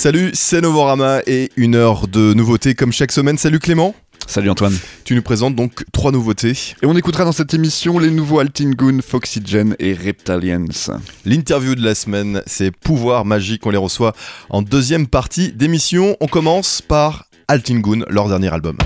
Salut, c'est Novorama et une heure de nouveautés comme chaque semaine. Salut Clément. Salut Antoine. Tu nous présentes donc trois nouveautés. Et on écoutera dans cette émission les nouveaux Altingun, Foxygen et Reptalians. L'interview de la semaine, c'est Pouvoir Magique. On les reçoit en deuxième partie d'émission. On commence par Altingun, leur dernier album.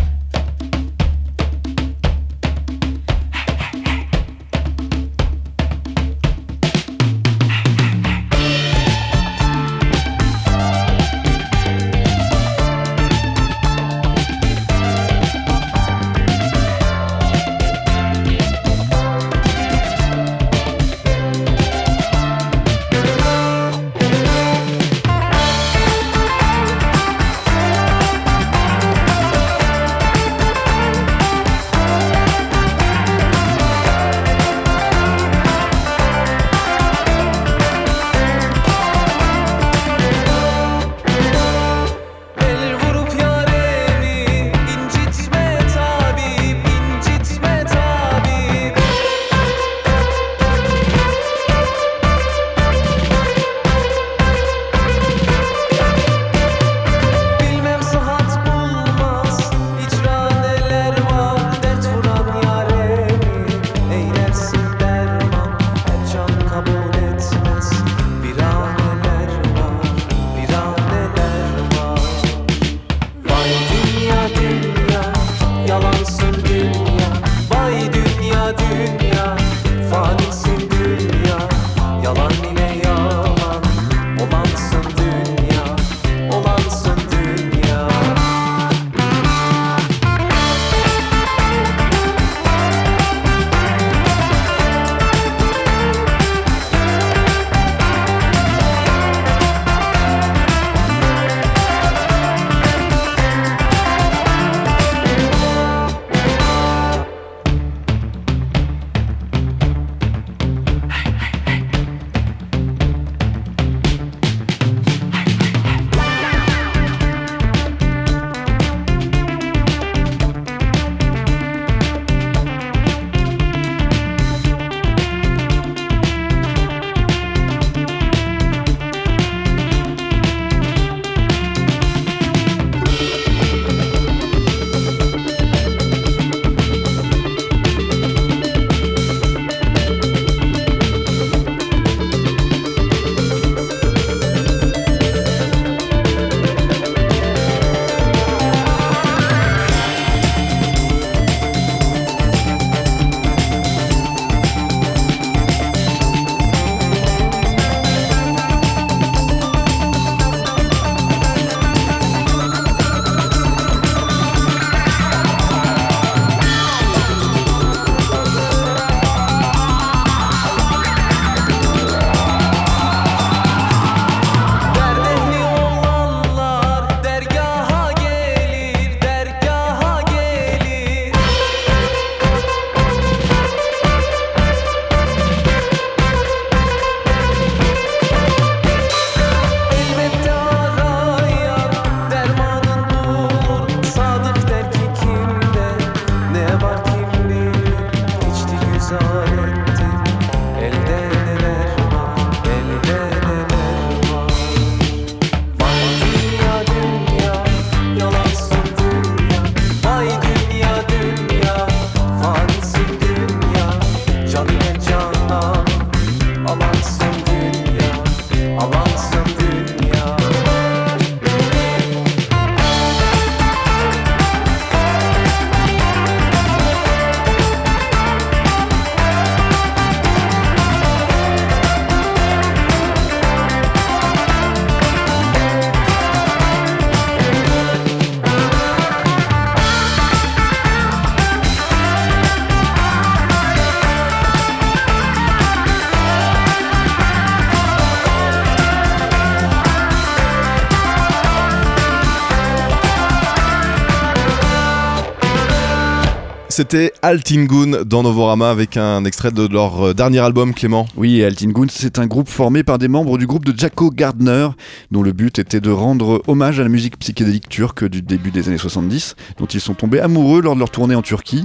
C'était Altingun dans Novorama avec un extrait de leur euh, dernier album, Clément. Oui, Altingun, c'est un groupe formé par des membres du groupe de Jaco Gardner, dont le but était de rendre hommage à la musique psychédélique turque du début des années 70, dont ils sont tombés amoureux lors de leur tournée en Turquie.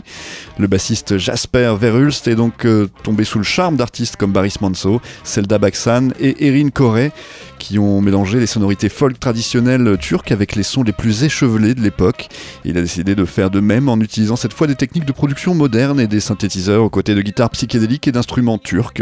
Le bassiste Jasper Verhulst est donc euh, tombé sous le charme d'artistes comme Baris Manso, Selda Baksan et Erin Kore, qui ont mélangé les sonorités folk traditionnelles turques avec les sons les plus échevelés de l'époque. Il a décidé de faire de même en utilisant cette fois des techniques de production modernes et des synthétiseurs aux côtés de guitares psychédéliques et d'instruments turcs.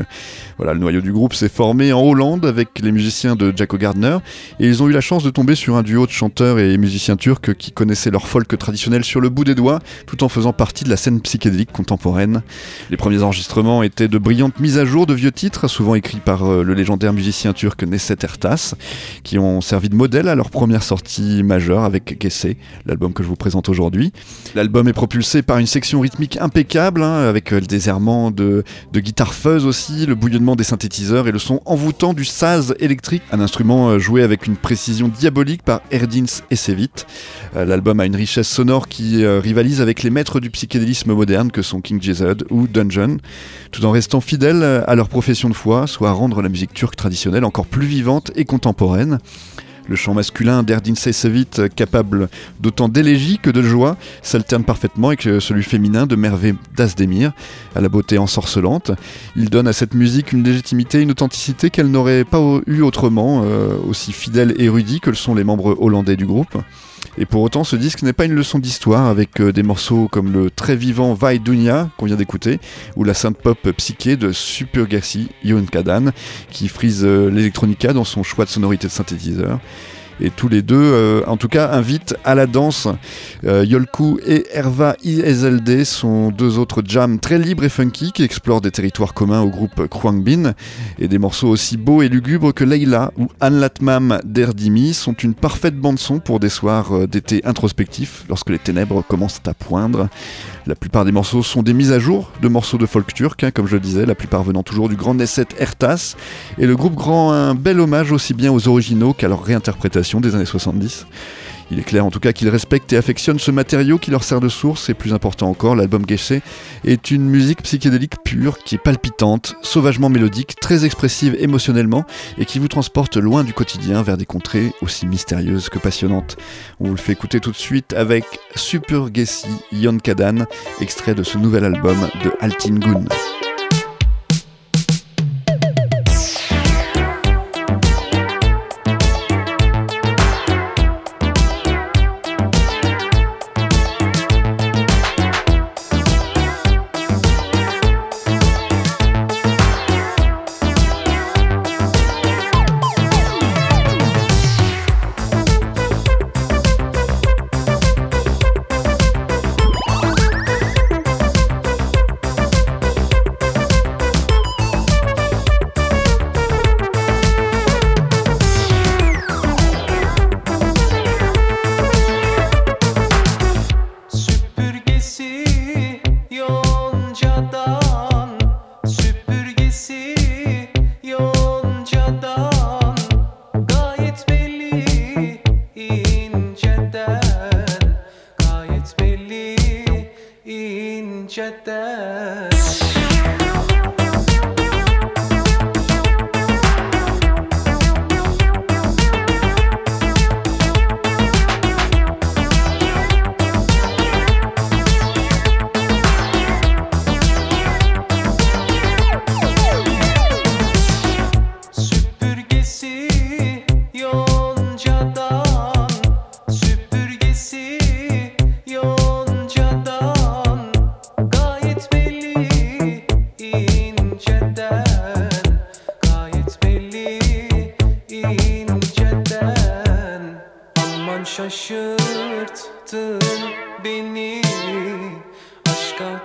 Voilà, le noyau du groupe s'est formé en Hollande avec les musiciens de Jaco Gardner et ils ont eu la chance de tomber sur un duo de chanteurs et musiciens turcs qui connaissaient leur folk traditionnel sur le bout des doigts tout en faisant partie de la scène psychédélique contemporaine. Les premiers enregistrements étaient de brillantes mises à jour de vieux titres, souvent écrits par euh, le légendaire musicien turc Neset Ertas, qui ont servi de modèle à leur première sortie majeure avec Gesse, l'album que je vous présente aujourd'hui. L'album est propulsé par une section rythmique impeccable, hein, avec euh, le déserrement de, de fuzz aussi, le bouillonnement des synthétiseurs et le son envoûtant du saz électrique, un instrument euh, joué avec une précision diabolique par Erdins et Sevit. Euh, l'album a une richesse sonore qui rivalise avec les maîtres du psychédélisme moderne que sont King Gizzard ou Dungeon, tout en restant fidèles à leur profession de foi, soit à rendre la musique turque traditionnelle encore plus vivante et contemporaine. Le chant masculin d'Erdin Seyssevit, capable d'autant d'élégie que de joie, s'alterne parfaitement avec celui féminin de Merve Dasdemir, à la beauté ensorcelante. Il donne à cette musique une légitimité, une authenticité qu'elle n'aurait pas eu autrement, euh, aussi fidèle et érudit que le sont les membres hollandais du groupe. Et pour autant, ce disque n'est pas une leçon d'histoire avec euh, des morceaux comme le très vivant Vai Dunya qu'on vient d'écouter ou la synth pop psyché de Supergassi Yon Kadan qui frise euh, l'électronica dans son choix de sonorité de synthétiseur et tous les deux, euh, en tout cas, invitent à la danse. Euh, Yolku et Erva ISLD sont deux autres jams très libres et funky qui explorent des territoires communs au groupe Bin et des morceaux aussi beaux et lugubres que Leila ou Anlatmam d'Erdimi sont une parfaite bande-son pour des soirs euh, d'été introspectifs lorsque les ténèbres commencent à poindre. La plupart des morceaux sont des mises à jour de morceaux de folk turc, hein, comme je le disais, la plupart venant toujours du grand Nesset Ertas. Et le groupe rend un bel hommage aussi bien aux originaux qu'à leur réinterprétation des années 70. Il est clair en tout cas qu'ils respectent et affectionnent ce matériau qui leur sert de source, et plus important encore, l'album Geshe est une musique psychédélique pure, qui est palpitante, sauvagement mélodique, très expressive émotionnellement, et qui vous transporte loin du quotidien vers des contrées aussi mystérieuses que passionnantes. On vous le fait écouter tout de suite avec Super Gessi Yon Kadan, extrait de ce nouvel album de Altingun.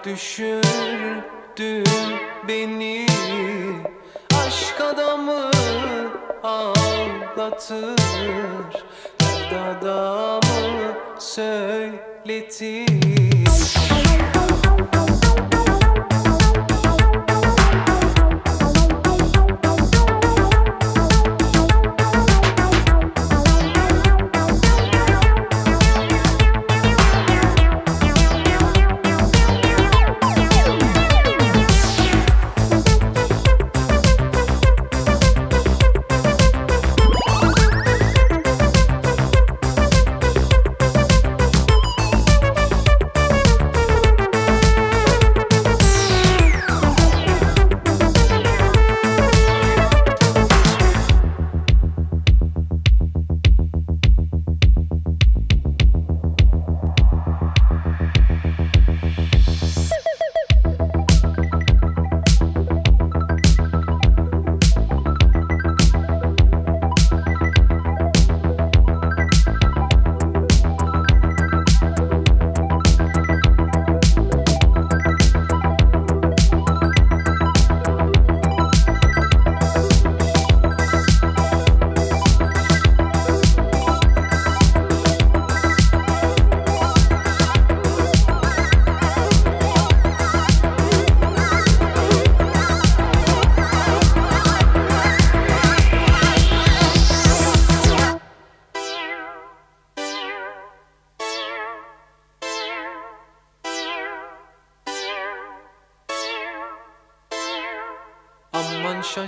düşürdü beni. Aşk adamı ağlatır Derdadamı söyletir.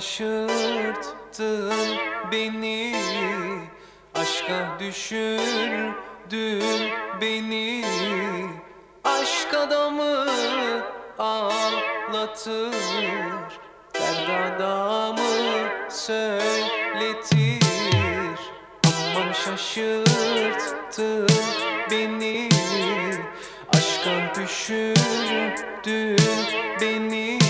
şaşırttın beni. Aşka düşürdün beni. Aşk adamı ağlatır Derd adamı söyletir. Aman şaşırttın beni. Aşka düşürdün beni.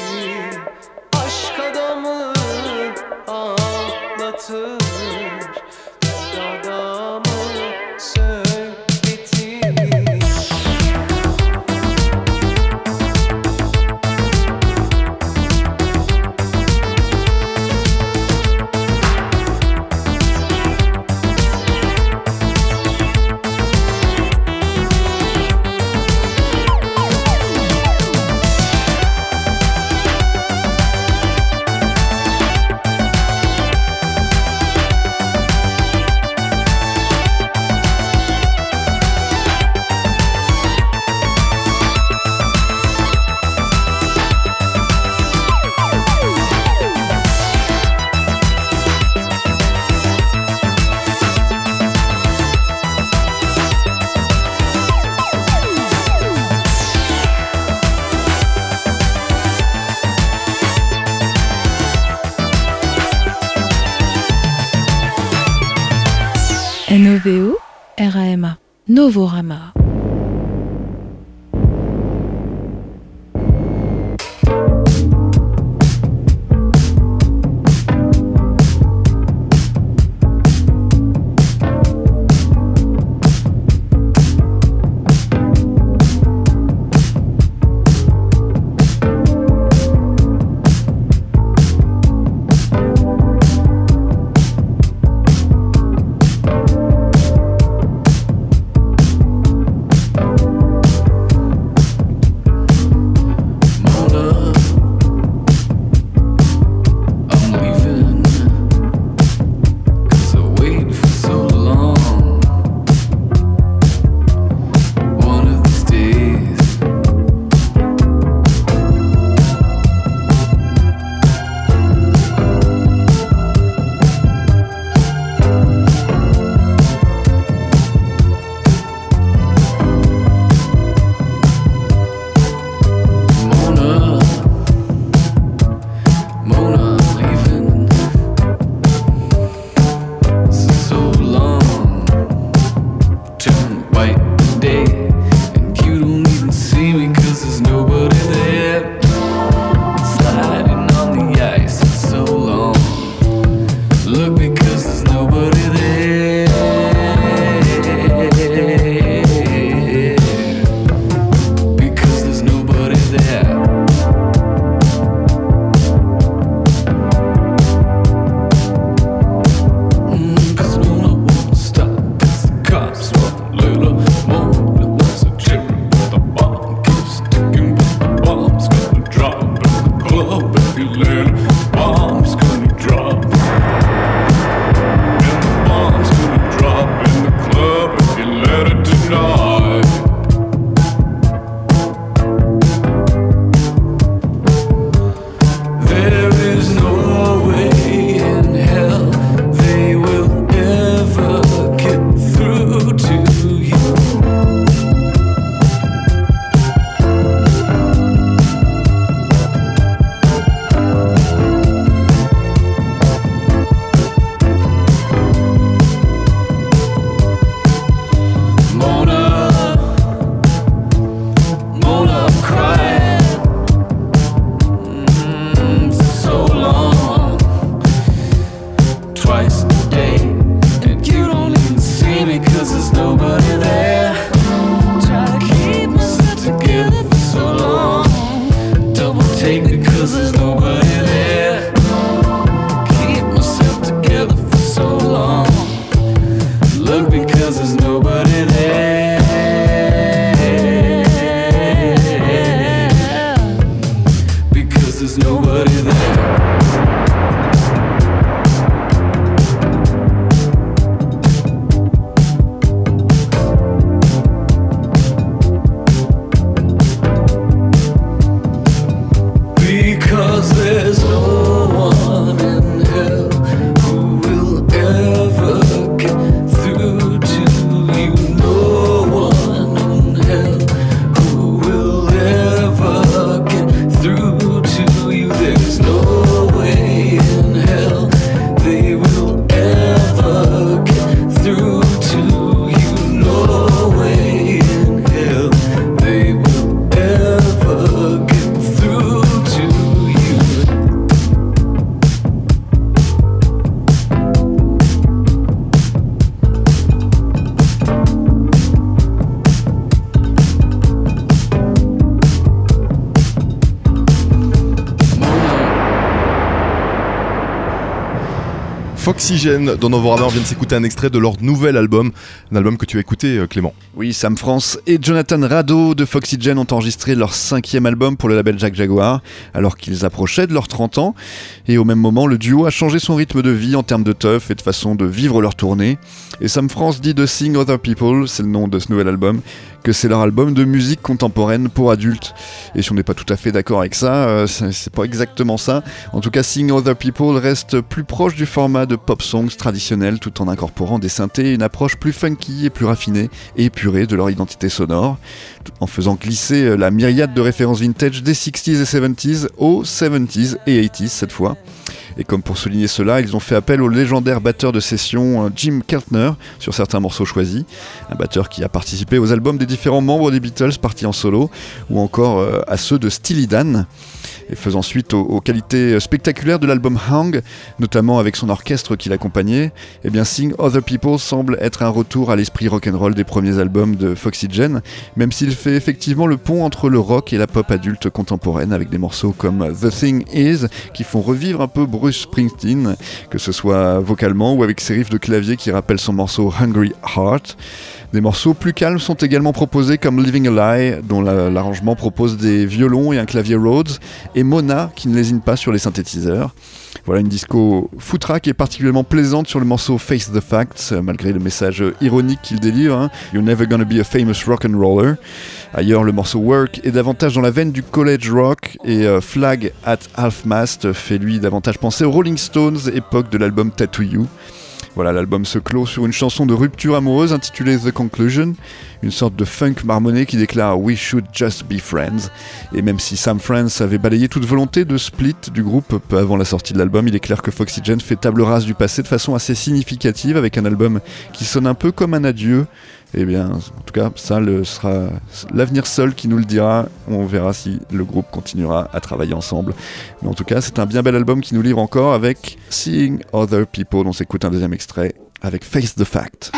too. Novorama. Foxygen dans Novorama. On vient de s'écouter un extrait de leur nouvel album, un album que tu as écouté, euh, Clément. Oui, Sam France et Jonathan Rado de Foxygen ont enregistré leur cinquième album pour le label Jack Jaguar, alors qu'ils approchaient de leurs 30 ans. Et au même moment, le duo a changé son rythme de vie en termes de teuf et de façon de vivre leur tournée. Et Sam France dit de Sing Other People, c'est le nom de ce nouvel album, que c'est leur album de musique contemporaine pour adultes. Et si on n'est pas tout à fait d'accord avec ça, euh, c'est pas exactement ça. En tout cas, Sing Other People reste plus proche du format de pop songs traditionnel tout en incorporant des synthés une approche plus funky et plus raffinée et épurée de leur identité sonore, en faisant glisser euh, la myriade de références vintage des 60s et 70s aux 70s et 80s cette fois. Et comme pour souligner cela, ils ont fait appel au légendaire batteur de session euh, Jim Keltner sur certains morceaux choisis, un batteur qui a participé aux albums des différents membres des Beatles partis en solo, ou encore euh, à ceux de Steely Dan, et faisant suite aux, qualités spectaculaires de l'album Hang, notamment avec son orchestre qui l'accompagnait, eh bien Sing Other People semble être un retour à l'esprit rock'n'roll des premiers albums de Foxygen, même s'il fait effectivement le pont entre le rock et la pop adulte contemporaine avec des morceaux comme The Thing Is qui font revivre un peu Bruce Springsteen, que ce soit vocalement ou avec ses riffs de clavier qui rappellent son morceau Hungry Heart. Des morceaux plus calmes sont également proposés comme Living a Lie, dont la- l'arrangement propose des violons et un clavier Rhodes, et Mona, qui ne lésine pas sur les synthétiseurs. Voilà une disco footrack et particulièrement plaisante sur le morceau Face the Facts, malgré le message ironique qu'il délivre. hein. You're never gonna be a famous rock and roller. Ailleurs, le morceau Work est davantage dans la veine du college rock et euh, Flag at Half Mast fait lui davantage penser aux Rolling Stones, époque de l'album Tattoo You. Voilà, l'album se clôt sur une chanson de rupture amoureuse intitulée The Conclusion, une sorte de funk marmonné qui déclare We should just be friends. Et même si Sam France avait balayé toute volonté de split du groupe peu avant la sortie de l'album, il est clair que Foxygen fait table rase du passé de façon assez significative avec un album qui sonne un peu comme un adieu. Eh bien, en tout cas, ça le sera l'avenir seul qui nous le dira. On verra si le groupe continuera à travailler ensemble. Mais en tout cas, c'est un bien bel album qui nous livre encore avec Seeing Other People. On s'écoute un deuxième extrait avec Face the Fact.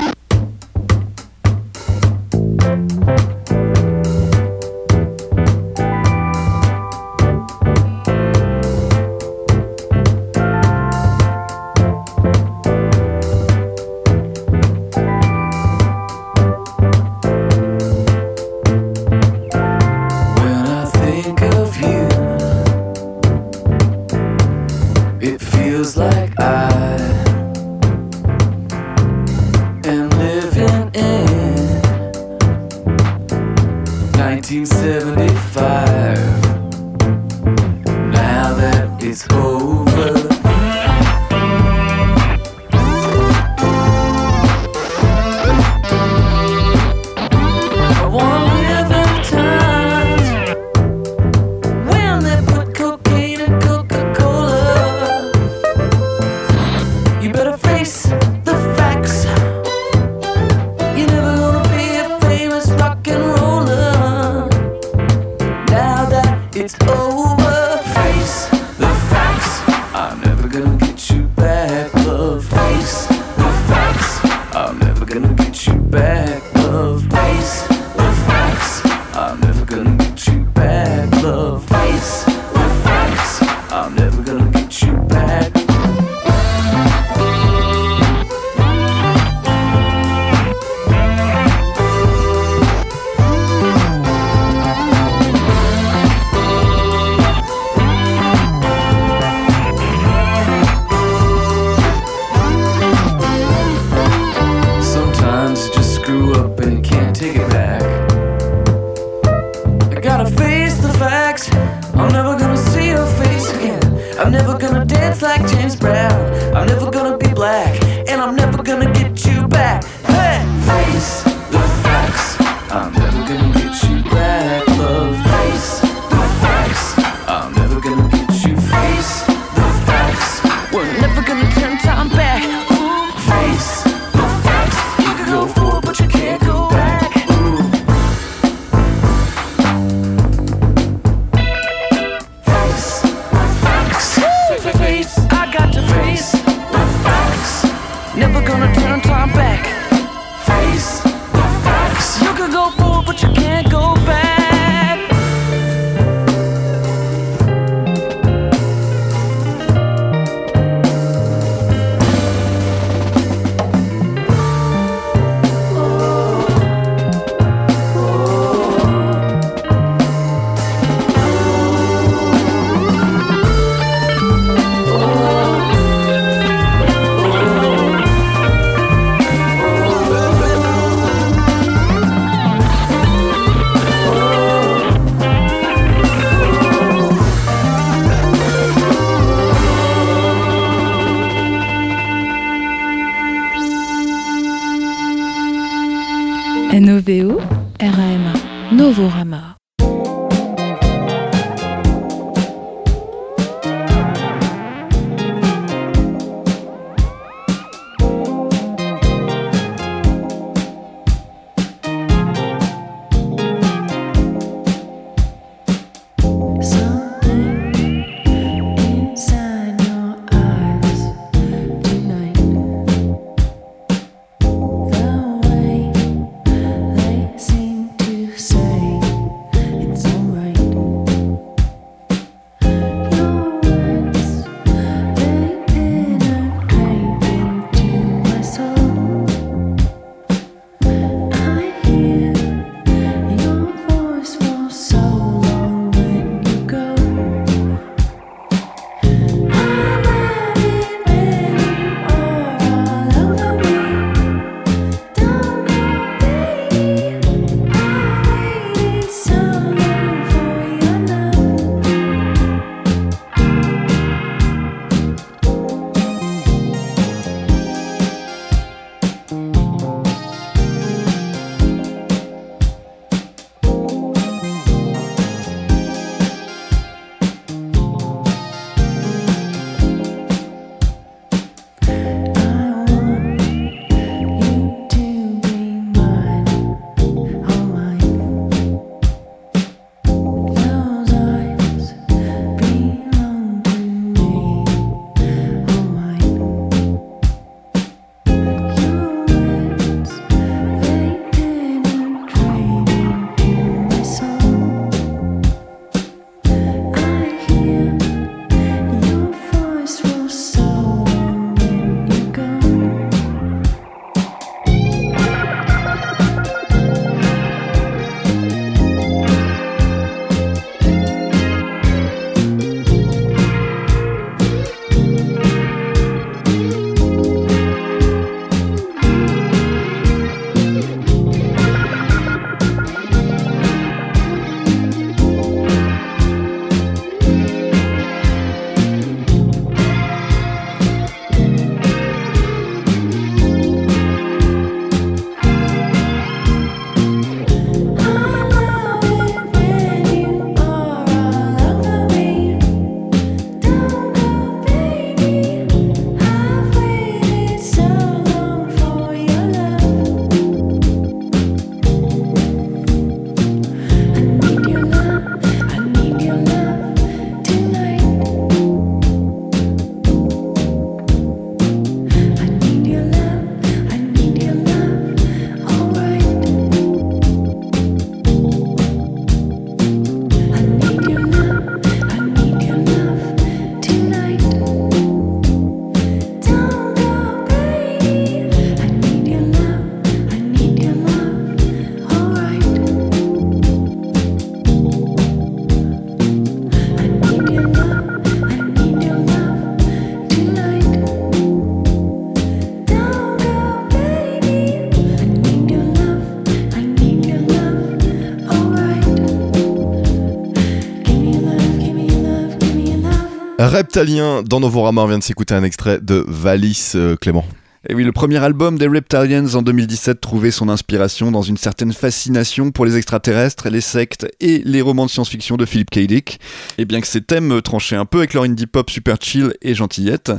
Reptalien, dans Novorama, on vient de s'écouter un extrait de Valis euh, Clément. Et oui, le premier album des Reptilians en 2017 trouvait son inspiration dans une certaine fascination pour les extraterrestres, les sectes et les romans de science-fiction de Philip K. Dick. Et bien que ces thèmes tranchaient un peu avec leur indie pop super chill et gentillette,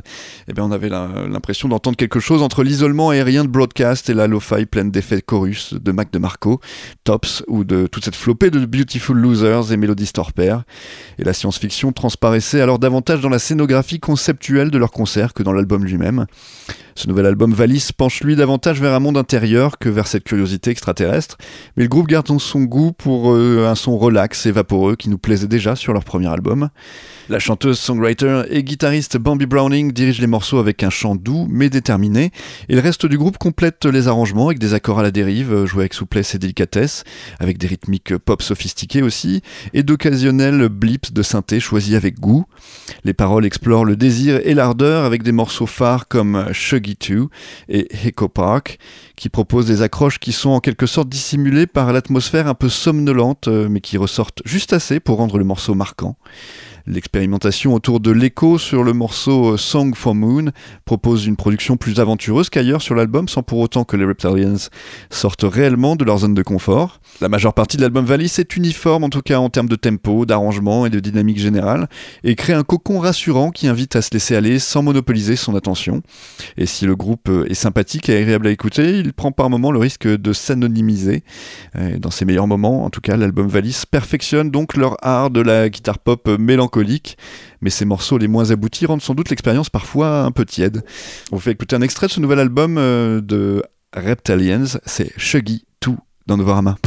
eh bien on avait l'impression d'entendre quelque chose entre l'isolement aérien de Broadcast et la lo-fi pleine d'effets chorus de Mac DeMarco, Tops ou de toute cette flopée de Beautiful Losers et Melody Storper. Et la science-fiction transparaissait alors davantage dans la scénographie conceptuelle de leur concert que dans l'album lui-même. Ce nouvel album Valis penche lui davantage vers un monde intérieur que vers cette curiosité extraterrestre, mais le groupe garde son goût pour euh, un son relax et vaporeux qui nous plaisait déjà sur leur premier album. La chanteuse, songwriter et guitariste Bambi Browning dirige les morceaux avec un chant doux mais déterminé, et le reste du groupe complète les arrangements avec des accords à la dérive, euh, joués avec souplesse et délicatesse, avec des rythmiques pop sophistiquées aussi, et d'occasionnels blips de synthé choisis avec goût. Les paroles explorent le désir et l'ardeur avec des morceaux phares comme Shuggy 2 et Echo Park, qui proposent des accroches qui sont en quelque sorte dissimulées par l'atmosphère un peu somnolente, euh, mais qui ressortent juste assez pour rendre le morceau marquant. L'expérimentation autour de l'écho sur le morceau euh, Song for Moon propose une production plus aventureuse qu'ailleurs sur l'album sans pour autant que les Reptilians sortent réellement de leur zone de confort. La majeure partie de l'album Valis est uniforme en tout cas en termes de tempo, d'arrangement et de dynamique générale et crée un cocon rassurant qui invite à se laisser aller sans monopoliser son attention. Et si le groupe euh, est sympathique et agréable à écouter, il prend par moments le risque de s'anonymiser. Euh, Dans ses meilleurs moments, en tout cas, l'album Valis perfectionne donc leur art de la guitare pop mélancolique, mais ces morceaux les moins aboutis rendent sans doute l'expérience parfois un peu tiède. On vous fait écouter un extrait de ce nouvel album euh, de Reptilians, c'est Shuggy 2 dans Novorama.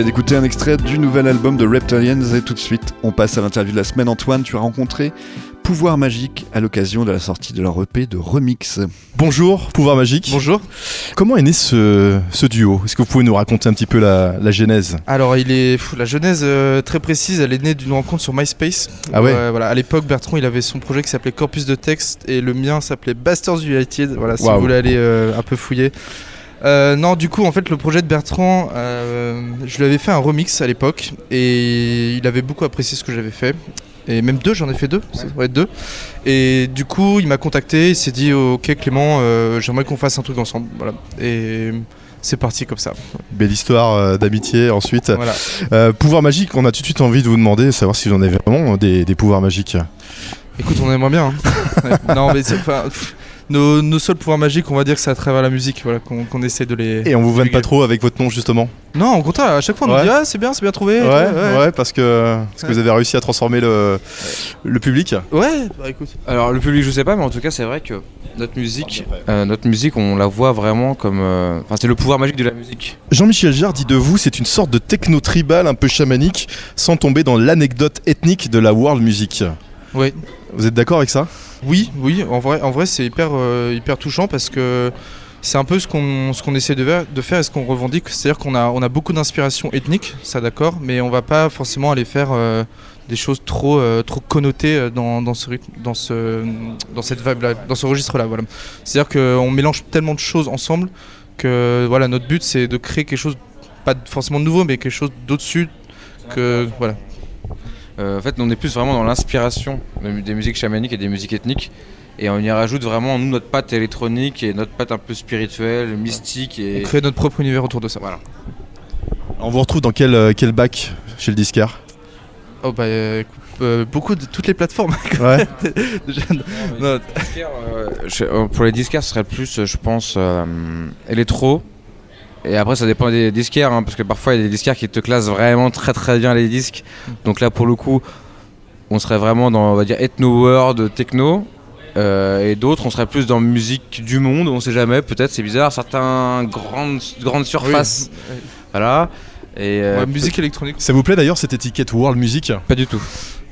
Vient d'écouter un extrait du nouvel album de Reptilians et tout de suite on passe à l'interview de la semaine. Antoine, tu as rencontré Pouvoir Magique à l'occasion de la sortie de leur EP de Remix. Bonjour, pouvoir magique. Bonjour. Comment est né ce, ce duo? Est-ce que vous pouvez nous raconter un petit peu la, la genèse? Alors, il est pff, la genèse euh, très précise. Elle est née d'une rencontre sur MySpace. Ah ouais? Euh, Voilà. À l'époque, Bertrand, il avait son projet qui s'appelait Corpus de texte et le mien s'appelait Bastards United. Voilà, si vous voulez aller euh, un peu fouiller. Euh, non, du coup, en fait, le projet de Bertrand, euh, je lui avais fait un remix à l'époque et il avait beaucoup apprécié ce que j'avais fait. Et même deux, j'en ai fait deux, ça devrait être deux. Et du coup, il m'a contacté, il s'est dit Ok, Clément, euh, j'aimerais qu'on fasse un truc ensemble. Voilà. Et c'est parti comme ça. Belle histoire d'amitié ensuite. Voilà. Euh, pouvoir magique, on a tout de suite envie de vous demander, savoir si vous en avez vraiment des, des pouvoirs magiques. Écoute, on aimerait bien. hein. Non, mais c'est nos, nos seuls pouvoirs magiques, on va dire que c'est à travers la musique, voilà, qu'on qu'on essaie de les. Et on vous vanne pas trop avec votre nom justement Non, au contraire, à chaque fois on Ouais. nous dit ah c'est bien, c'est bien trouvé. ouais, ouais. ouais, parce que, parce que vous avez réussi à transformer le, le public. Ouais, bah écoute. Alors le public je sais pas mais en tout cas c'est vrai que notre musique, euh, notre musique on la voit vraiment comme, euh, enfin c'est le pouvoir magique de la musique. Jean-Michel Jarre dit de vous, c'est une sorte de techno tribal un peu chamanique, sans tomber dans l'anecdote ethnique de la world music. Ouais. Vous êtes d'accord avec ça? Oui, oui, en vrai, en vrai c'est hyper, euh, hyper touchant parce que c'est un peu ce qu'on ce essaie de, faire et ce qu'on revendique. C'est-à-dire qu'on a, on a beaucoup d'inspiration ethnique, ça d'accord, mais on va pas forcément aller faire euh, des choses trop, euh, trop connotées dans, dans, ce rythme, dans, ce, dans cette vibe-là, dans ce registre-là. Voilà. C'est-à-dire qu'on mélange tellement de choses ensemble que voilà, notre but c'est de créer quelque chose, pas forcément de nouveau, mais quelque chose d'au-dessus. Que, voilà. Euh, en fait, on est plus vraiment dans l'inspiration de- des musiques chamaniques et des musiques ethniques. Et on y rajoute vraiment, nous, notre patte électronique et notre patte un peu spirituelle, mystique. On Et... crée notre propre univers autour de ça. Voilà. On vous retrouve dans quel, euh, quel bac chez le disquaire? Oh bah euh, euh, beaucoup de toutes les plateformes. Ouais. Déjà, non, Je- euh, pour les disquaires, ce serait plus, je pense, euh, électro. Et après, ça dépend des disquaires, hein, parce que parfois, il y a des disquaires qui te classent vraiment très très bien les disques. Donc là, pour le coup, on serait vraiment dans, on va dire, ethno world, techno. Euh, et d'autres, on serait plus dans musique du monde, on sait jamais, peut-être, c'est bizarre. Certains grandes, grandes surfaces, Oui. voilà. Et euh, Ouais, musique électronique. Ça vous plaît d'ailleurs cette étiquette World Music? Pas du tout.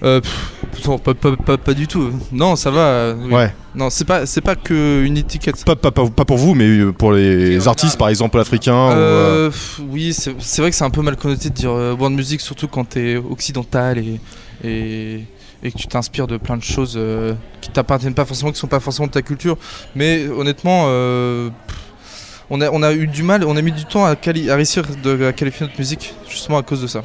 Euh, pff, non, pas, pas, pas, pas du tout. Non, ça va. euh, oui. Ouais. Non, c'est pas, c'est pas que une étiquette. Pas, pas, pas, pas pour vous, mais euh, pour les artistes par exemple africains. ou, euh, Euh, pff, oui, c'est c'est vrai que c'est un peu mal connoté de dire euh, world music, surtout quand t'es occidental et, et, et que tu t'inspires de plein de choses euh, qui t'appartiennent pas forcément, qui sont pas forcément de ta culture. Mais honnêtement, euh, pff, on, a, on a eu du mal, on a mis du temps à, réussir de, à qualifier notre musique, justement à cause de ça.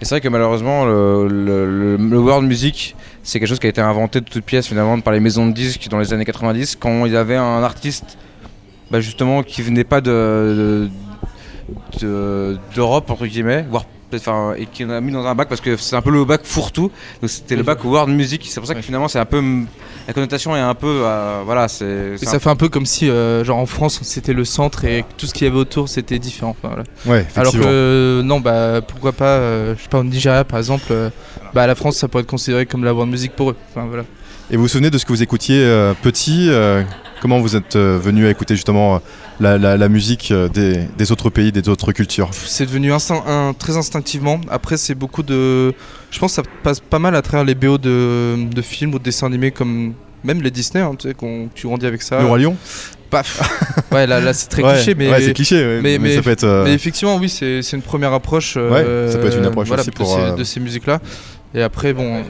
Et c'est vrai que malheureusement, le, le, le- le world music, c'est quelque chose qui a été inventé de toutes pièces finalement par les maisons de disques dans les années 90, quand il y avait un artiste, bah, justement, qui venait pas de de- de- d'Europe entre guillemets, voire enfin, et qui en a mis dans un bac parce que c'est un peu le bac fourre-tout. Donc c'était le bac world music. C'est pour ça que finalement, c'est un peu la connotation est un peu, euh, voilà, c'est. Ça fait un peu comme si, euh, genre en France, c'était le centre et que tout ce qu'il y avait autour, c'était différent. Enfin, voilà. Ouais, Alors que non, bah pourquoi pas, euh, je sais pas, au Nigeria par exemple, euh, bah la France ça pourrait être considéré comme la world music pour eux. Enfin voilà. Et vous vous souvenez de ce que vous écoutiez euh, petit euh, Comment vous êtes euh, venu à écouter justement euh, la, la- la musique euh, des, des autres pays, des autres cultures? C'est devenu instinct- un- très instinctivement. Après c'est beaucoup de, je pense que ça passe pas mal à travers les BO de, de films ou de dessins animés comme même les Disney, hein, tu sais, qu'on tu grandis avec ça. Le Roi Lion? Paf. ouais là, là c'est très Ouais, cliché, mais ouais, c'est cliché, ouais, mais- mais, mais- ça peut être. euh, Mais effectivement, oui, c'est c'est une première approche. Ouais, ça peut être une approche voilà, aussi de pour, ces- de ces musiques-là. Et après, bon,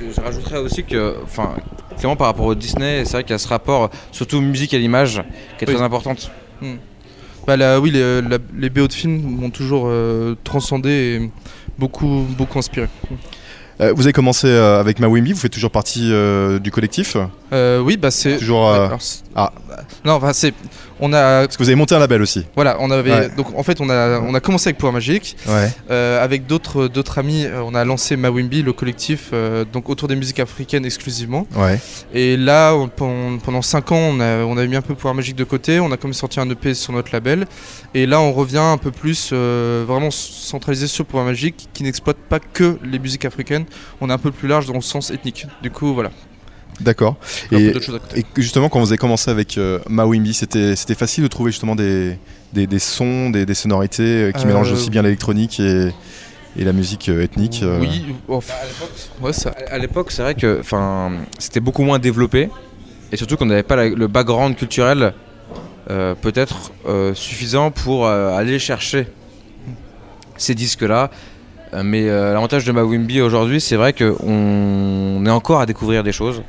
Je, je rajouterais aussi que, enfin, clairement par rapport au Disney, c'est vrai qu'il y a ce rapport, surtout musique à l'image, qui est Oui. très importante. bah, là, oui, les, la- les BO de films m'ont toujours euh, transcendé et beaucoup, beaucoup inspiré. Euh, vous avez commencé euh, avec Mawimbi, vous faites toujours partie euh, du collectif? Oui, bah c'est. Toujours. alors, ah. Non, enfin c'est. On a. Parce que vous avez monté un label aussi. Voilà, on avait. Ouais. Donc en fait, on a, on a commencé avec Pouvoir Magique. Ouais. Avec d'autres d'autres amis, on a lancé Mawimbi, le collectif, donc autour des musiques africaines exclusivement. Ouais. Et là, on- pendant, pendant 5 ans, on a, on a mis un peu Pouvoir Magique de côté. On a comme sorti un EP sur notre label. Et là, on revient un peu plus euh, vraiment centralisé sur Pouvoir Magique, qui n'exploite pas que les musiques africaines. On est un peu plus large dans le sens ethnique. Du coup, voilà. D'accord. Et, justement, quand vous avez commencé avec euh, Mawimbi, c'était c'était facile de trouver justement des, des, des sons, des, des sonorités euh, qui Euh, mélangent aussi bien l'électronique et, et la musique euh, ethnique. euh. Oui, ça. À l'époque, c'est vrai que, enfin, c'était beaucoup moins développé, et surtout qu'on n'avait pas la- le background culturel euh, peut-être euh, suffisant pour euh, aller chercher ces disques-là. Euh, Mais euh, l'avantage de Mawimbi aujourd'hui, c'est vrai qu'on est encore à découvrir des choses.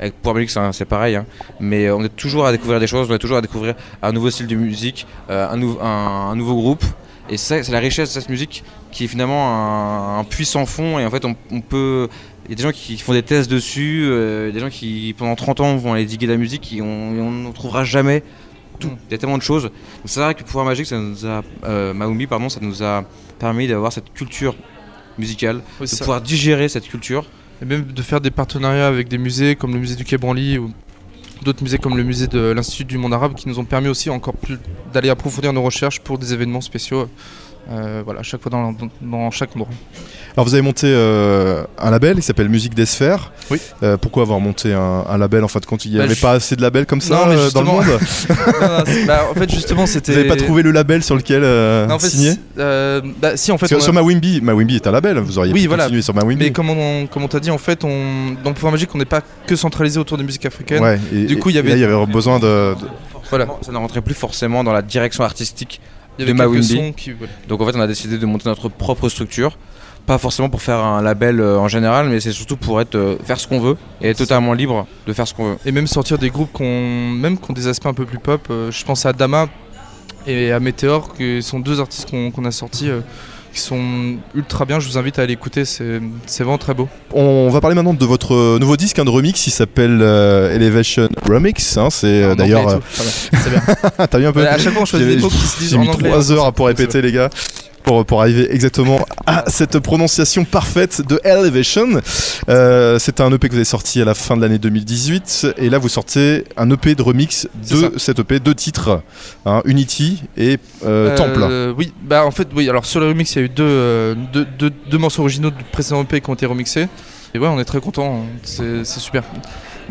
Avec Pour Musique, c'est pareil, hein. mais euh, on est toujours à découvrir des choses, on est toujours à découvrir un nouveau style de musique, euh, un, nou- un- un nouveau groupe. Et c'est la richesse de cette musique qui est finalement un, un puits sans fond. Et en fait, on, peut. Il y a des gens qui font des tests dessus, euh, des gens qui, pendant 30 ans, vont aller diguer de la musique et on n'en trouvera jamais tout. Il y a tellement de choses. Donc c'est vrai que Pouvoir Magique, ça nous a. Euh, Maoumi, pardon, ça nous a permis d'avoir cette culture musicale, de ça. pouvoir digérer cette culture. Et même de faire des partenariats avec des musées comme le musée du Quai Branly ou d'autres musées comme le musée de l'Institut du monde arabe qui nous ont permis aussi encore plus d'aller approfondir nos recherches pour des événements spéciaux. Euh, voilà, à chaque fois dans, dans- dans chaque endroit. Alors vous avez monté euh, un label, il s'appelle Musique des Sphères. Oui. Euh, pourquoi avoir monté un, un label En fin de compte, il n'y Bah, avait je- pas assez de labels comme ça Non, mais euh, dans le monde Non, non, c'est- bah, en fait, justement, c'était. Vous n'avez pas trouvé le label sur lequel euh, Non, en fait, signer euh, bah, si, en fait. On a- sur Mawimbi, Mawimbi est un label, vous auriez Oui, pu voilà. continuer sur Mawimbi. Mais comme on, comme on t'a dit, en fait, on, dans Pouvoir Magique, on n'est pas que centralisé autour des musiques africaines. Ouais, et, Du coup, il y et avait- là, il y avait besoin de. de- Voilà. Ça ne rentrait plus forcément dans la direction artistique. Il y avait de Mawimbi. qui. Donc en fait, on a décidé de monter notre propre structure. Pas forcément pour faire un label euh, en général, mais c'est surtout pour être, euh, faire ce qu'on veut et être totalement libre de faire ce qu'on veut. Et même sortir des groupes qu'on même qui ont des aspects un peu plus pop. euh, je pense à Dama et à Meteor, qui sont deux artistes qu'on qu'on a sortis. Qui sont ultra bien, je vous invite à aller écouter, c'est vraiment très beau. On va parler maintenant de votre euh, nouveau disque, un de remix, il s'appelle euh, Elevation Remix. hein, c'est euh, d'ailleurs. bien. Bien. T'as vu un peu Ouais, à chaque fois on choisit des mots qui se disent j'ai mis anglais. 3 hein, heures pour répéter, les gars. Pour, pour arriver exactement à cette prononciation parfaite de Elevation. Euh, c'est un EP que vous avez sorti à la fin de l'année 2018. Et là, vous sortez un EP de remix de cet EP, deux titres hein, Unity et euh, Euh, Temple. Oui, bah en fait, oui. Alors sur le remix, il y a eu deux, deux, deux- deux morceaux originaux du précédent EP qui ont été remixés. Et ouais, on est très content. C'est c'est super.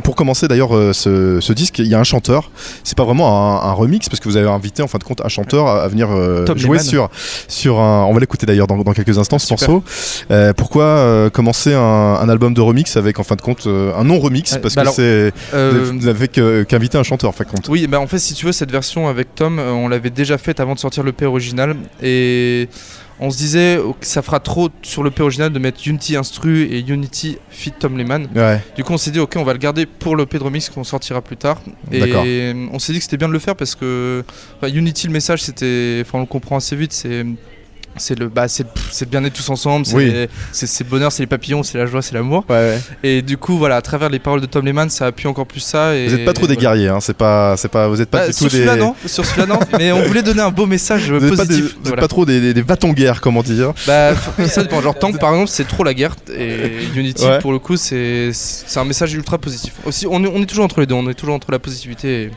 Pour commencer d'ailleurs euh, ce, ce disque, il y a un chanteur. C'est pas vraiment un, un remix parce que vous avez invité en fin de compte un chanteur à, à venir euh, jouer Lehman. sur sur un. On va l'écouter d'ailleurs dans, dans quelques instants ce Super. morceau. Euh, pourquoi commencer un, un album de remix avec en fin de compte un non remix parce bah que c'est que- qu'inviter un chanteur en fin de compte. Oui, bah en fait, si tu veux, cette version avec Tom, on l'avait déjà faite avant de sortir l'EP original. Et on se disait que ça fera trop sur l'EP original de mettre Unity Instru et Unity Fit Tom Lehman. Ouais. Du coup, on s'est dit, ok, on va le garder pour l'EP de remix qu'on sortira plus tard. Et on s'est dit que c'était bien de le faire parce que Unity, le message, c'était. Enfin, on le comprend assez vite, c'est. C'est le, bah, c'est, pff, c'est de bien être tous ensemble, c'est, Oui. c'est, le bonheur, c'est les papillons, c'est la joie, c'est l'amour. Ouais, Et du coup, voilà, à travers les paroles de Tom Lehman, ça appuie encore plus ça. Et Vous êtes pas trop des voilà. guerriers, hein, c'est pas, c'est pas, vous êtes pas Bah, du sur tout des. celui-là non, sur celui-là non, mais on voulait donner un beau message Vous êtes pas, des- positif. vous êtes pas trop des, des, des va-t-en-guerre, comment dire. Bah, f- ça dépend. Genre Tank par exemple, c'est trop la guerre et Unity Ouais. pour le coup, c'est c'est un message ultra positif. Aussi, on est, on est toujours entre les deux, on est toujours entre la positivité et,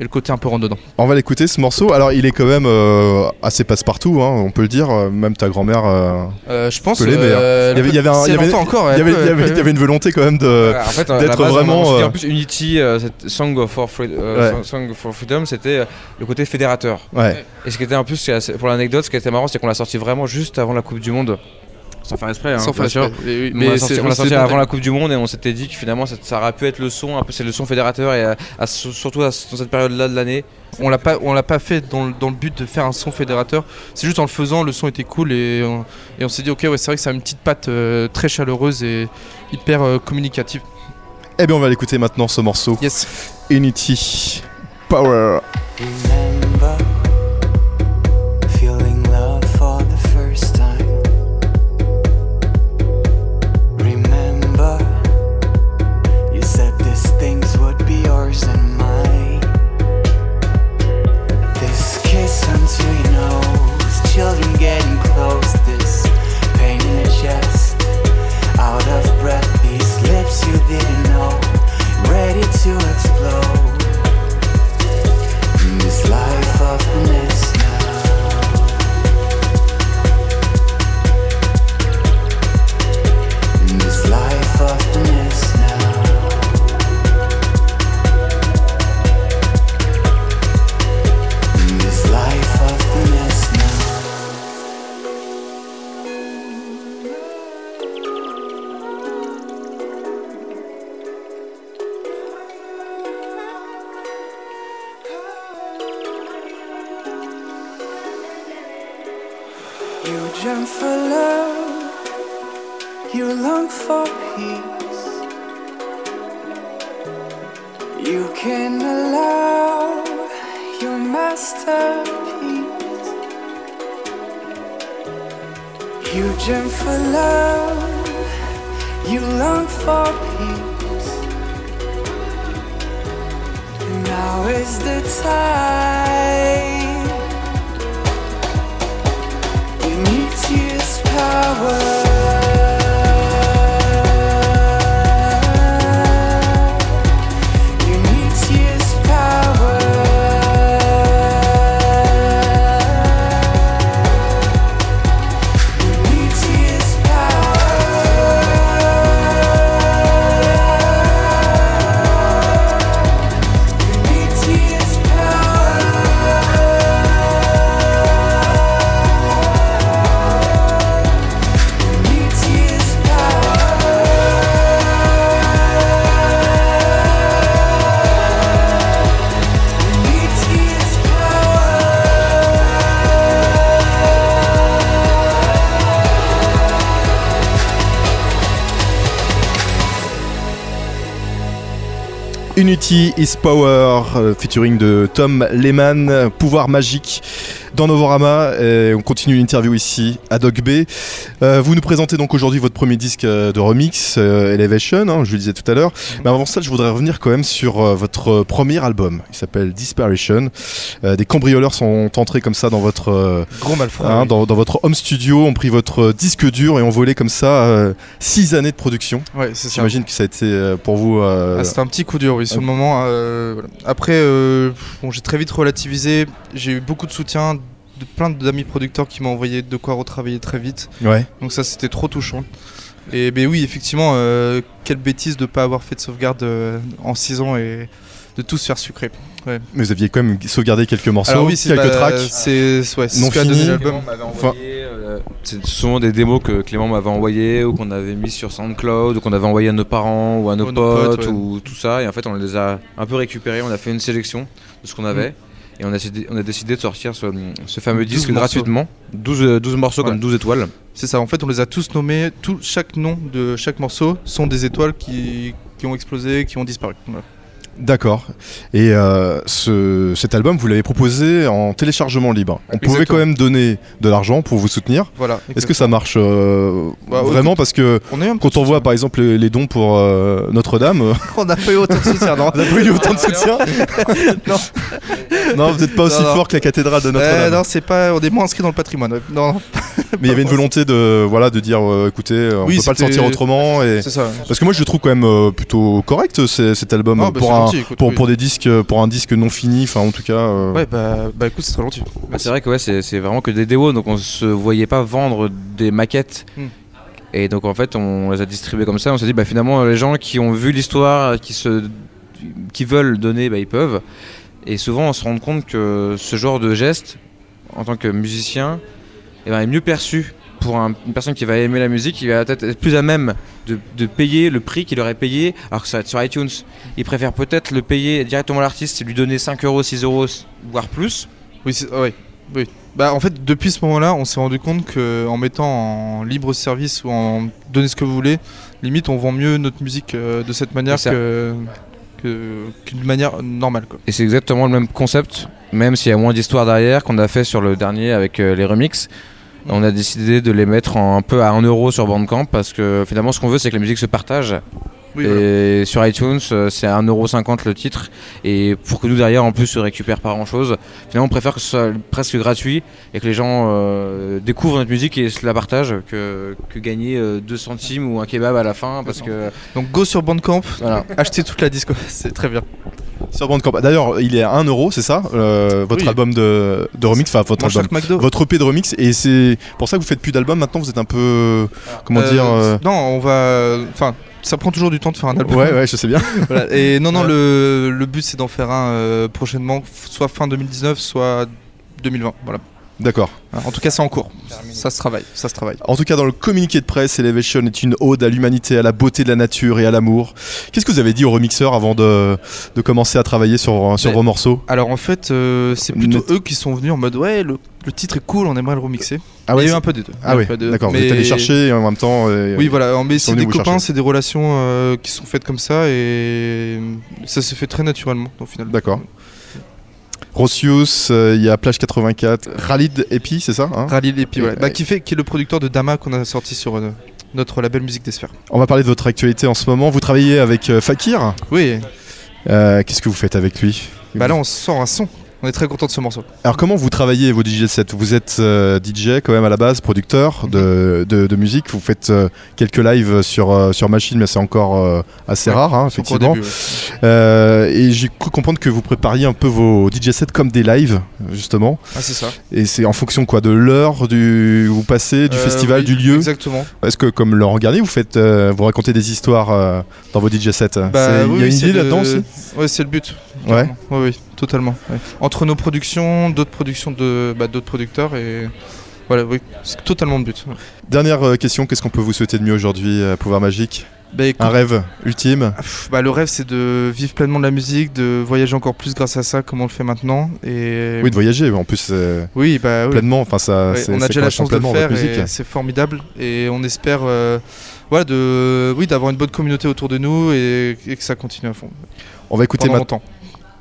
et le côté un peu dedans. On va l'écouter ce morceau. Alors il est quand même euh, assez passe-partout, hein, on peut le dire. euh, Même ta grand-mère. euh, Euh, je pense. Peut l'aimer, euh, Il y avait- il y avait une volonté quand même de. En fait, d'être on- vraiment, on en plus Unity, euh, cette Song for, euh, Ouais. Song for Freedom, c'était le côté fédérateur. Ouais. Et ce qui était un peu, c'est assez- pour l'anecdote, ce qui était marrant, c'est qu'on l'a sorti vraiment juste avant la Coupe du Monde. Sans faire exprès, hein, Sans faire sûr. exprès. Mais, Mais on l'a sorti, on l'a avant la Coupe du Monde et on s'était dit que finalement ça, ça aurait pu être le son, un peu c'est le son fédérateur et à- à- surtout à- dans cette période-là de l'année. On l'a pas, on l'a pas fait dans, le- dans le but de faire un son fédérateur. C'est juste en le faisant, le son était cool et on, et on s'est dit ok ouais c'est vrai que ça a une petite patte euh, très chaleureuse et hyper euh, communicative. Eh bien on va l'écouter maintenant ce morceau. Yes. Unity Power. Unity is Power, euh, featuring de Tom Lehman, pouvoir magique dans Novorama. Et on continue l'interview ici à Dog B. Euh, vous nous présentez donc aujourd'hui votre premier disque euh, de remix, euh, Elevation, hein, je le disais tout à l'heure. Mais avant ça, je voudrais revenir quand même sur euh, votre premier album. Il s'appelle Disparition. Des cambrioleurs sont entrés comme ça dans votre Gros malfrat. Hein, oui. dans, dans votre home studio, ont pris votre disque dur et ont volé comme ça six années de production. Ouais. J'imagine que ça a été pour vous. Ah, C'était un petit coup dur, oui, sur le moment. voilà. Après, bon, j'ai très vite relativisé. J'ai eu beaucoup de soutien de plein d'amis producteurs qui m'ont envoyé de quoi retravailler très vite. ouais. Donc ça, c'était trop touchant. Et ben oui, effectivement, euh, quelle bêtise de pas avoir fait de sauvegarde euh, en 6 ans et de tout se faire sucrer. Mais vous aviez quand même sauvegardé quelques morceaux, Alors oui, c'est quelques bah, tracks. C'est ouais, non ce. Clément envoyé, euh, c'est souvent des démos que Clément m'avait envoyé ou qu'on avait mis sur SoundCloud ou qu'on avait envoyé à nos parents ou à nos potes ouais. ou tout ça et en fait on les a un peu récupérés, on a fait une sélection de ce qu'on avait et on a, décidé, on a décidé de sortir ce, ce fameux 12 disque gratuitement, 12, euh, 12 morceaux Voilà. comme 12 étoiles. C'est ça, en fait, on les a tous nommés. Tout, chaque nom de chaque morceau sont des étoiles qui, qui ont explosé, qui ont disparu. Voilà. D'accord. Et euh, ce, cet album, vous l'avez proposé en téléchargement libre. On pouvait quand même donner de l'argent pour vous soutenir. Voilà. Est-ce que ça marche euh, Bah, vraiment? Parce que On quand on voit soutien. par exemple les, les dons pour euh, Notre-Dame, on n'a pas eu autant de soutien, non on n'a pas eu autant de soutien? Non. non, vous n'êtes pas aussi Non, non. fort que la cathédrale de Notre-Dame. Euh, non, c'est pas. On est moins inscrit dans le patrimoine. ouais. Non, non, Mais il y avait une volonté de voilà de dire écoutez on Oui, peut pas le sortir autrement et c'est ça. parce que moi je le trouve quand même plutôt correct cet album bah, pour c'est un gentil, écoute, pour, oui. pour des disques pour un disque non fini enfin en tout cas euh, Ouais, bah, bah écoute, c'est très gentil. Bah, c'est vrai que ouais, c'est c'est vraiment que des démos, donc on se voyait pas vendre des maquettes. Hmm. Et donc en fait, on les a distribuées comme ça. On s'est dit, bah finalement, les gens qui ont vu l'histoire, qui se, qui veulent donner, bah ils peuvent. Et souvent, on se rend compte que ce genre de geste, en tant que musicien, eh ben, est mieux perçu pour un- une personne qui va aimer la musique, qui va peut-être être plus à même de, de payer le prix qu'il aurait payé, alors que ça va être sur iTunes. Il préfère peut-être le payer directement à l'artiste et lui donner 5 euros, 6 euros, voire plus. Oui, ah ouais, oui. Bah, en fait, depuis ce moment-là, on s'est rendu compte que en mettant en libre service ou en donnez ce que vous voulez, limite, on vend mieux notre musique euh, de cette manière que qu'une manière normale. Quoi. Et c'est exactement le même concept, même s'il y a moins d'histoire derrière qu'on a fait sur le dernier avec euh, les remixes. On a décidé de les mettre en- un peu à 1€ euro sur Bandcamp parce que finalement ce qu'on veut c'est que la musique se partage. Oui, et voilà. sur iTunes euh, c'est à 1,50€ le titre. Et pour que nous derrière en plus se récupère pas grand chose, finalement on préfère que ce soit presque gratuit et que les gens euh, découvrent notre musique et se la partagent que, que gagner euh, 2 centimes ou un kebab à la fin parce que Donc, go sur Bandcamp, voilà. achetez toute la disco, c'est très bien. Sur Bandcamp d'ailleurs il est à 1 euro c'est ça euh, votre Oui. album de, de remix enfin votre album votre EP de remix et c'est pour ça que vous faites plus d'albums maintenant vous êtes un peu comment Euh, dire euh, Non, on va. Enfin, ça prend toujours du temps de faire un album. ouais ouais je sais bien Voilà. Et non, non, le, le but c'est d'en faire un euh, prochainement, soit fin 2019, soit 2020. Voilà. D'accord En tout cas, c'est en cours. Ça se travaille, ça se travaille. En tout cas, dans le communiqué de presse, Elevation est une ode à l'humanité, à la beauté de la nature et à l'amour. Qu'est-ce que vous avez dit aux remixeurs avant de, de commencer à travailler sur, sur Mais- vos morceaux? Alors en fait, euh, c'est plutôt eux qui sont venus en mode ouais, le, le titre est cool, on aimerait le remixer. Ah Il y a eu un peu des deux. ah oui, Un peu des deux. d'accord. Vous êtes allé chercher et en même temps. euh, Oui, voilà. Mais c'est des copains, c'est des relations euh, qui sont faites comme ça et ça se fait très naturellement au final. D'accord. Rossius, euh, il y a Plage 84, Khalid Epi, c'est ça hein puis Et- ouais. Bah, qui fait, qui est le producteur de Dama qu'on a sorti sur euh, notre label Musique des Sphères. On va parler de votre actualité en ce moment. Vous travaillez avec euh, Fakir? Oui. Qu'est-ce que vous faites avec lui? Bah là, on sort un son. On est très content de ce morceau. Alors comment vous travaillez vos DJ sets Vous êtes euh, DJ quand même à la base, producteur de, de, de musique. Vous faites euh, quelques lives sur, euh, sur machine, mais c'est encore assez Ouais, rare, hein, effectivement. début, ouais. Et j'ai cru comprendre que vous prépariez un peu vos DJ sets comme des lives, justement. Ah, c'est ça. Et c'est en fonction quoi de l'heure du où vous passez, du festival, oui, du lieu? Exactement. Est-ce que comme Laurent Garnier, vous faites, vous racontez des histoires dans vos DJ sets Bah, Il oui, y a une idée le- là-dedans aussi? Ouais, c'est le but. Ouais. Oui, oui, totalement. ouais. Entre nos productions, d'autres productions de bah, d'autres producteurs et voilà, oui, c'est totalement le but. ouais. Dernière euh, question, qu'est-ce qu'on peut vous souhaiter de mieux aujourd'hui à Pouvoir Magique? Bah, écoute, Un rêve ultime? Bah, le rêve, c'est de vivre pleinement de la musique, de voyager encore plus grâce à ça, comme on le fait maintenant. Et Oui, de voyager, en plus euh, oui, bah oui. pleinement, enfin ça, Ouais, on a déjà la chance de le faire et c'est formidable et on espère euh, voilà, de oui d'avoir une bonne communauté autour de nous et, et que ça continue à fond. On va écouter, pendant ma- longtemps.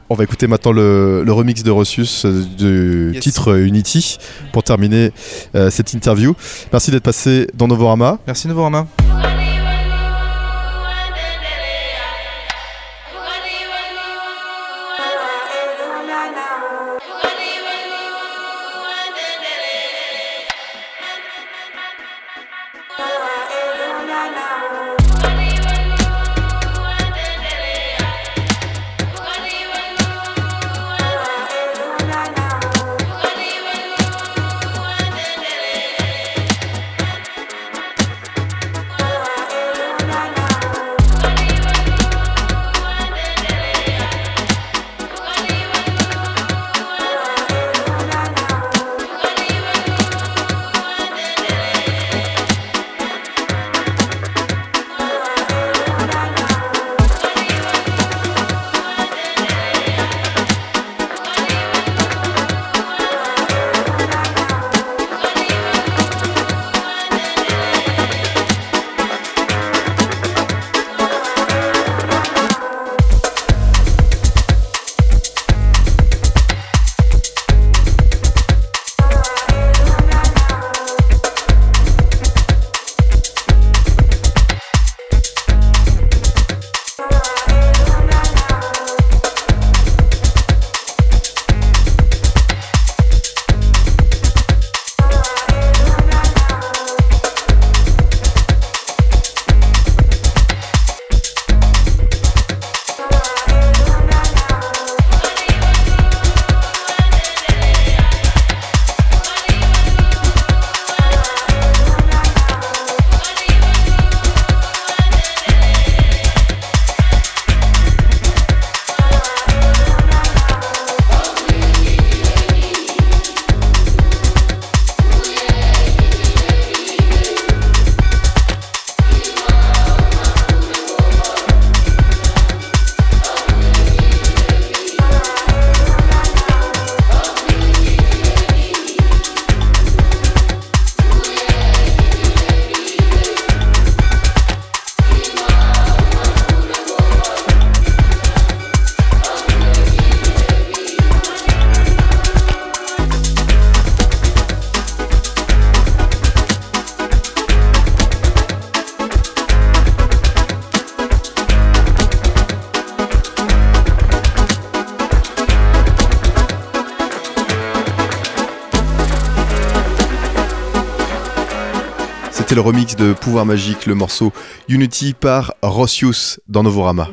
On va écouter maintenant le, le remix de Rossius euh, du Yes. titre Unity pour terminer euh, cette interview. Merci d'être passé dans Novorama. Merci Novorama. Remix de Pouvoir Magique, le morceau Unity par Rossius dans Novorama.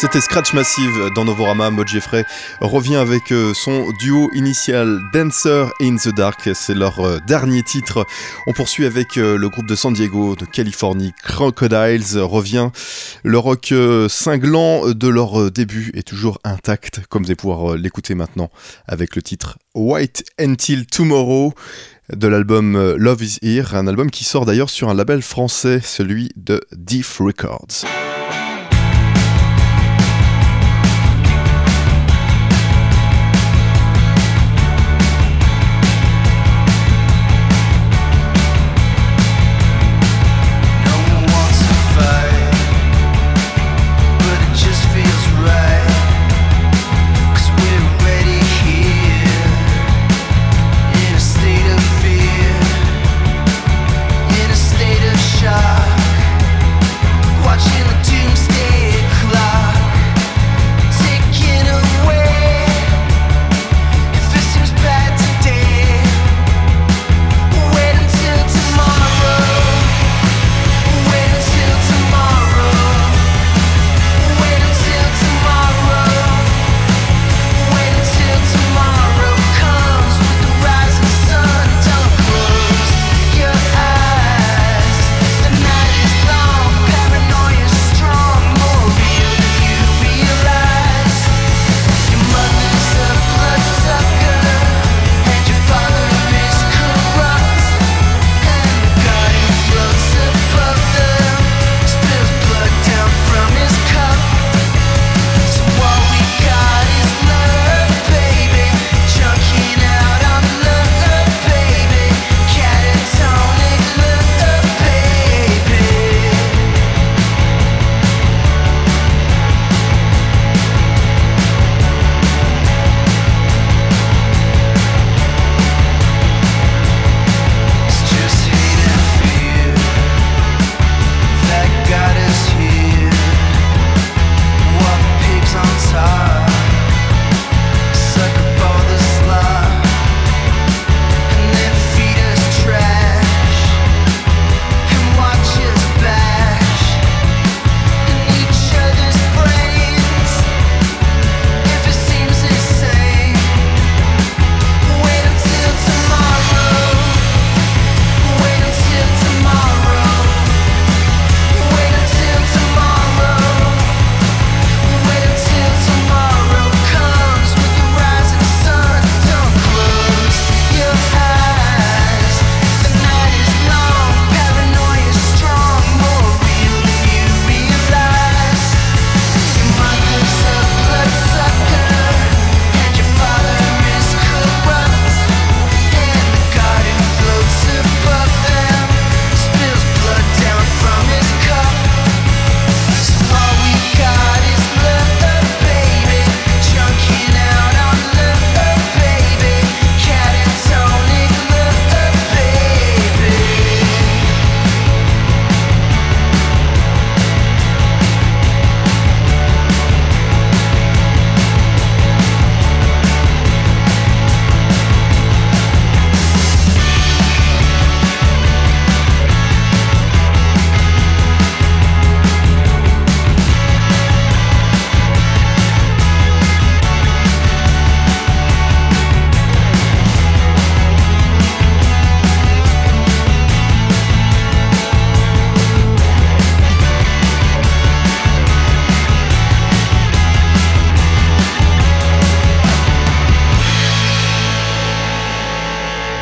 C'était Scratch Massive dans Novorama. Maud Jeffrey revient avec euh, son duo initial Dancer in the Dark. C'est leur euh, dernier titre. On poursuit avec euh, le groupe de San Diego, de Californie, Crocodiles. Revient le rock cinglant de leur début est toujours intact, comme vous allez pouvoir l'écouter maintenant avec le titre White Until Tomorrow de l'album Love Is Here, un album qui sort d'ailleurs sur un label français, celui de Deep Records.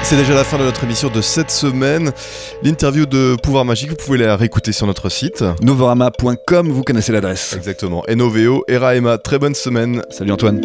C'est déjà la fin de notre émission de cette semaine. L'interview de Pouvoir Magique, vous pouvez la réécouter sur notre site. Novorama.com, vous connaissez l'adresse. Exactement. Très bonne semaine. Salut Antoine.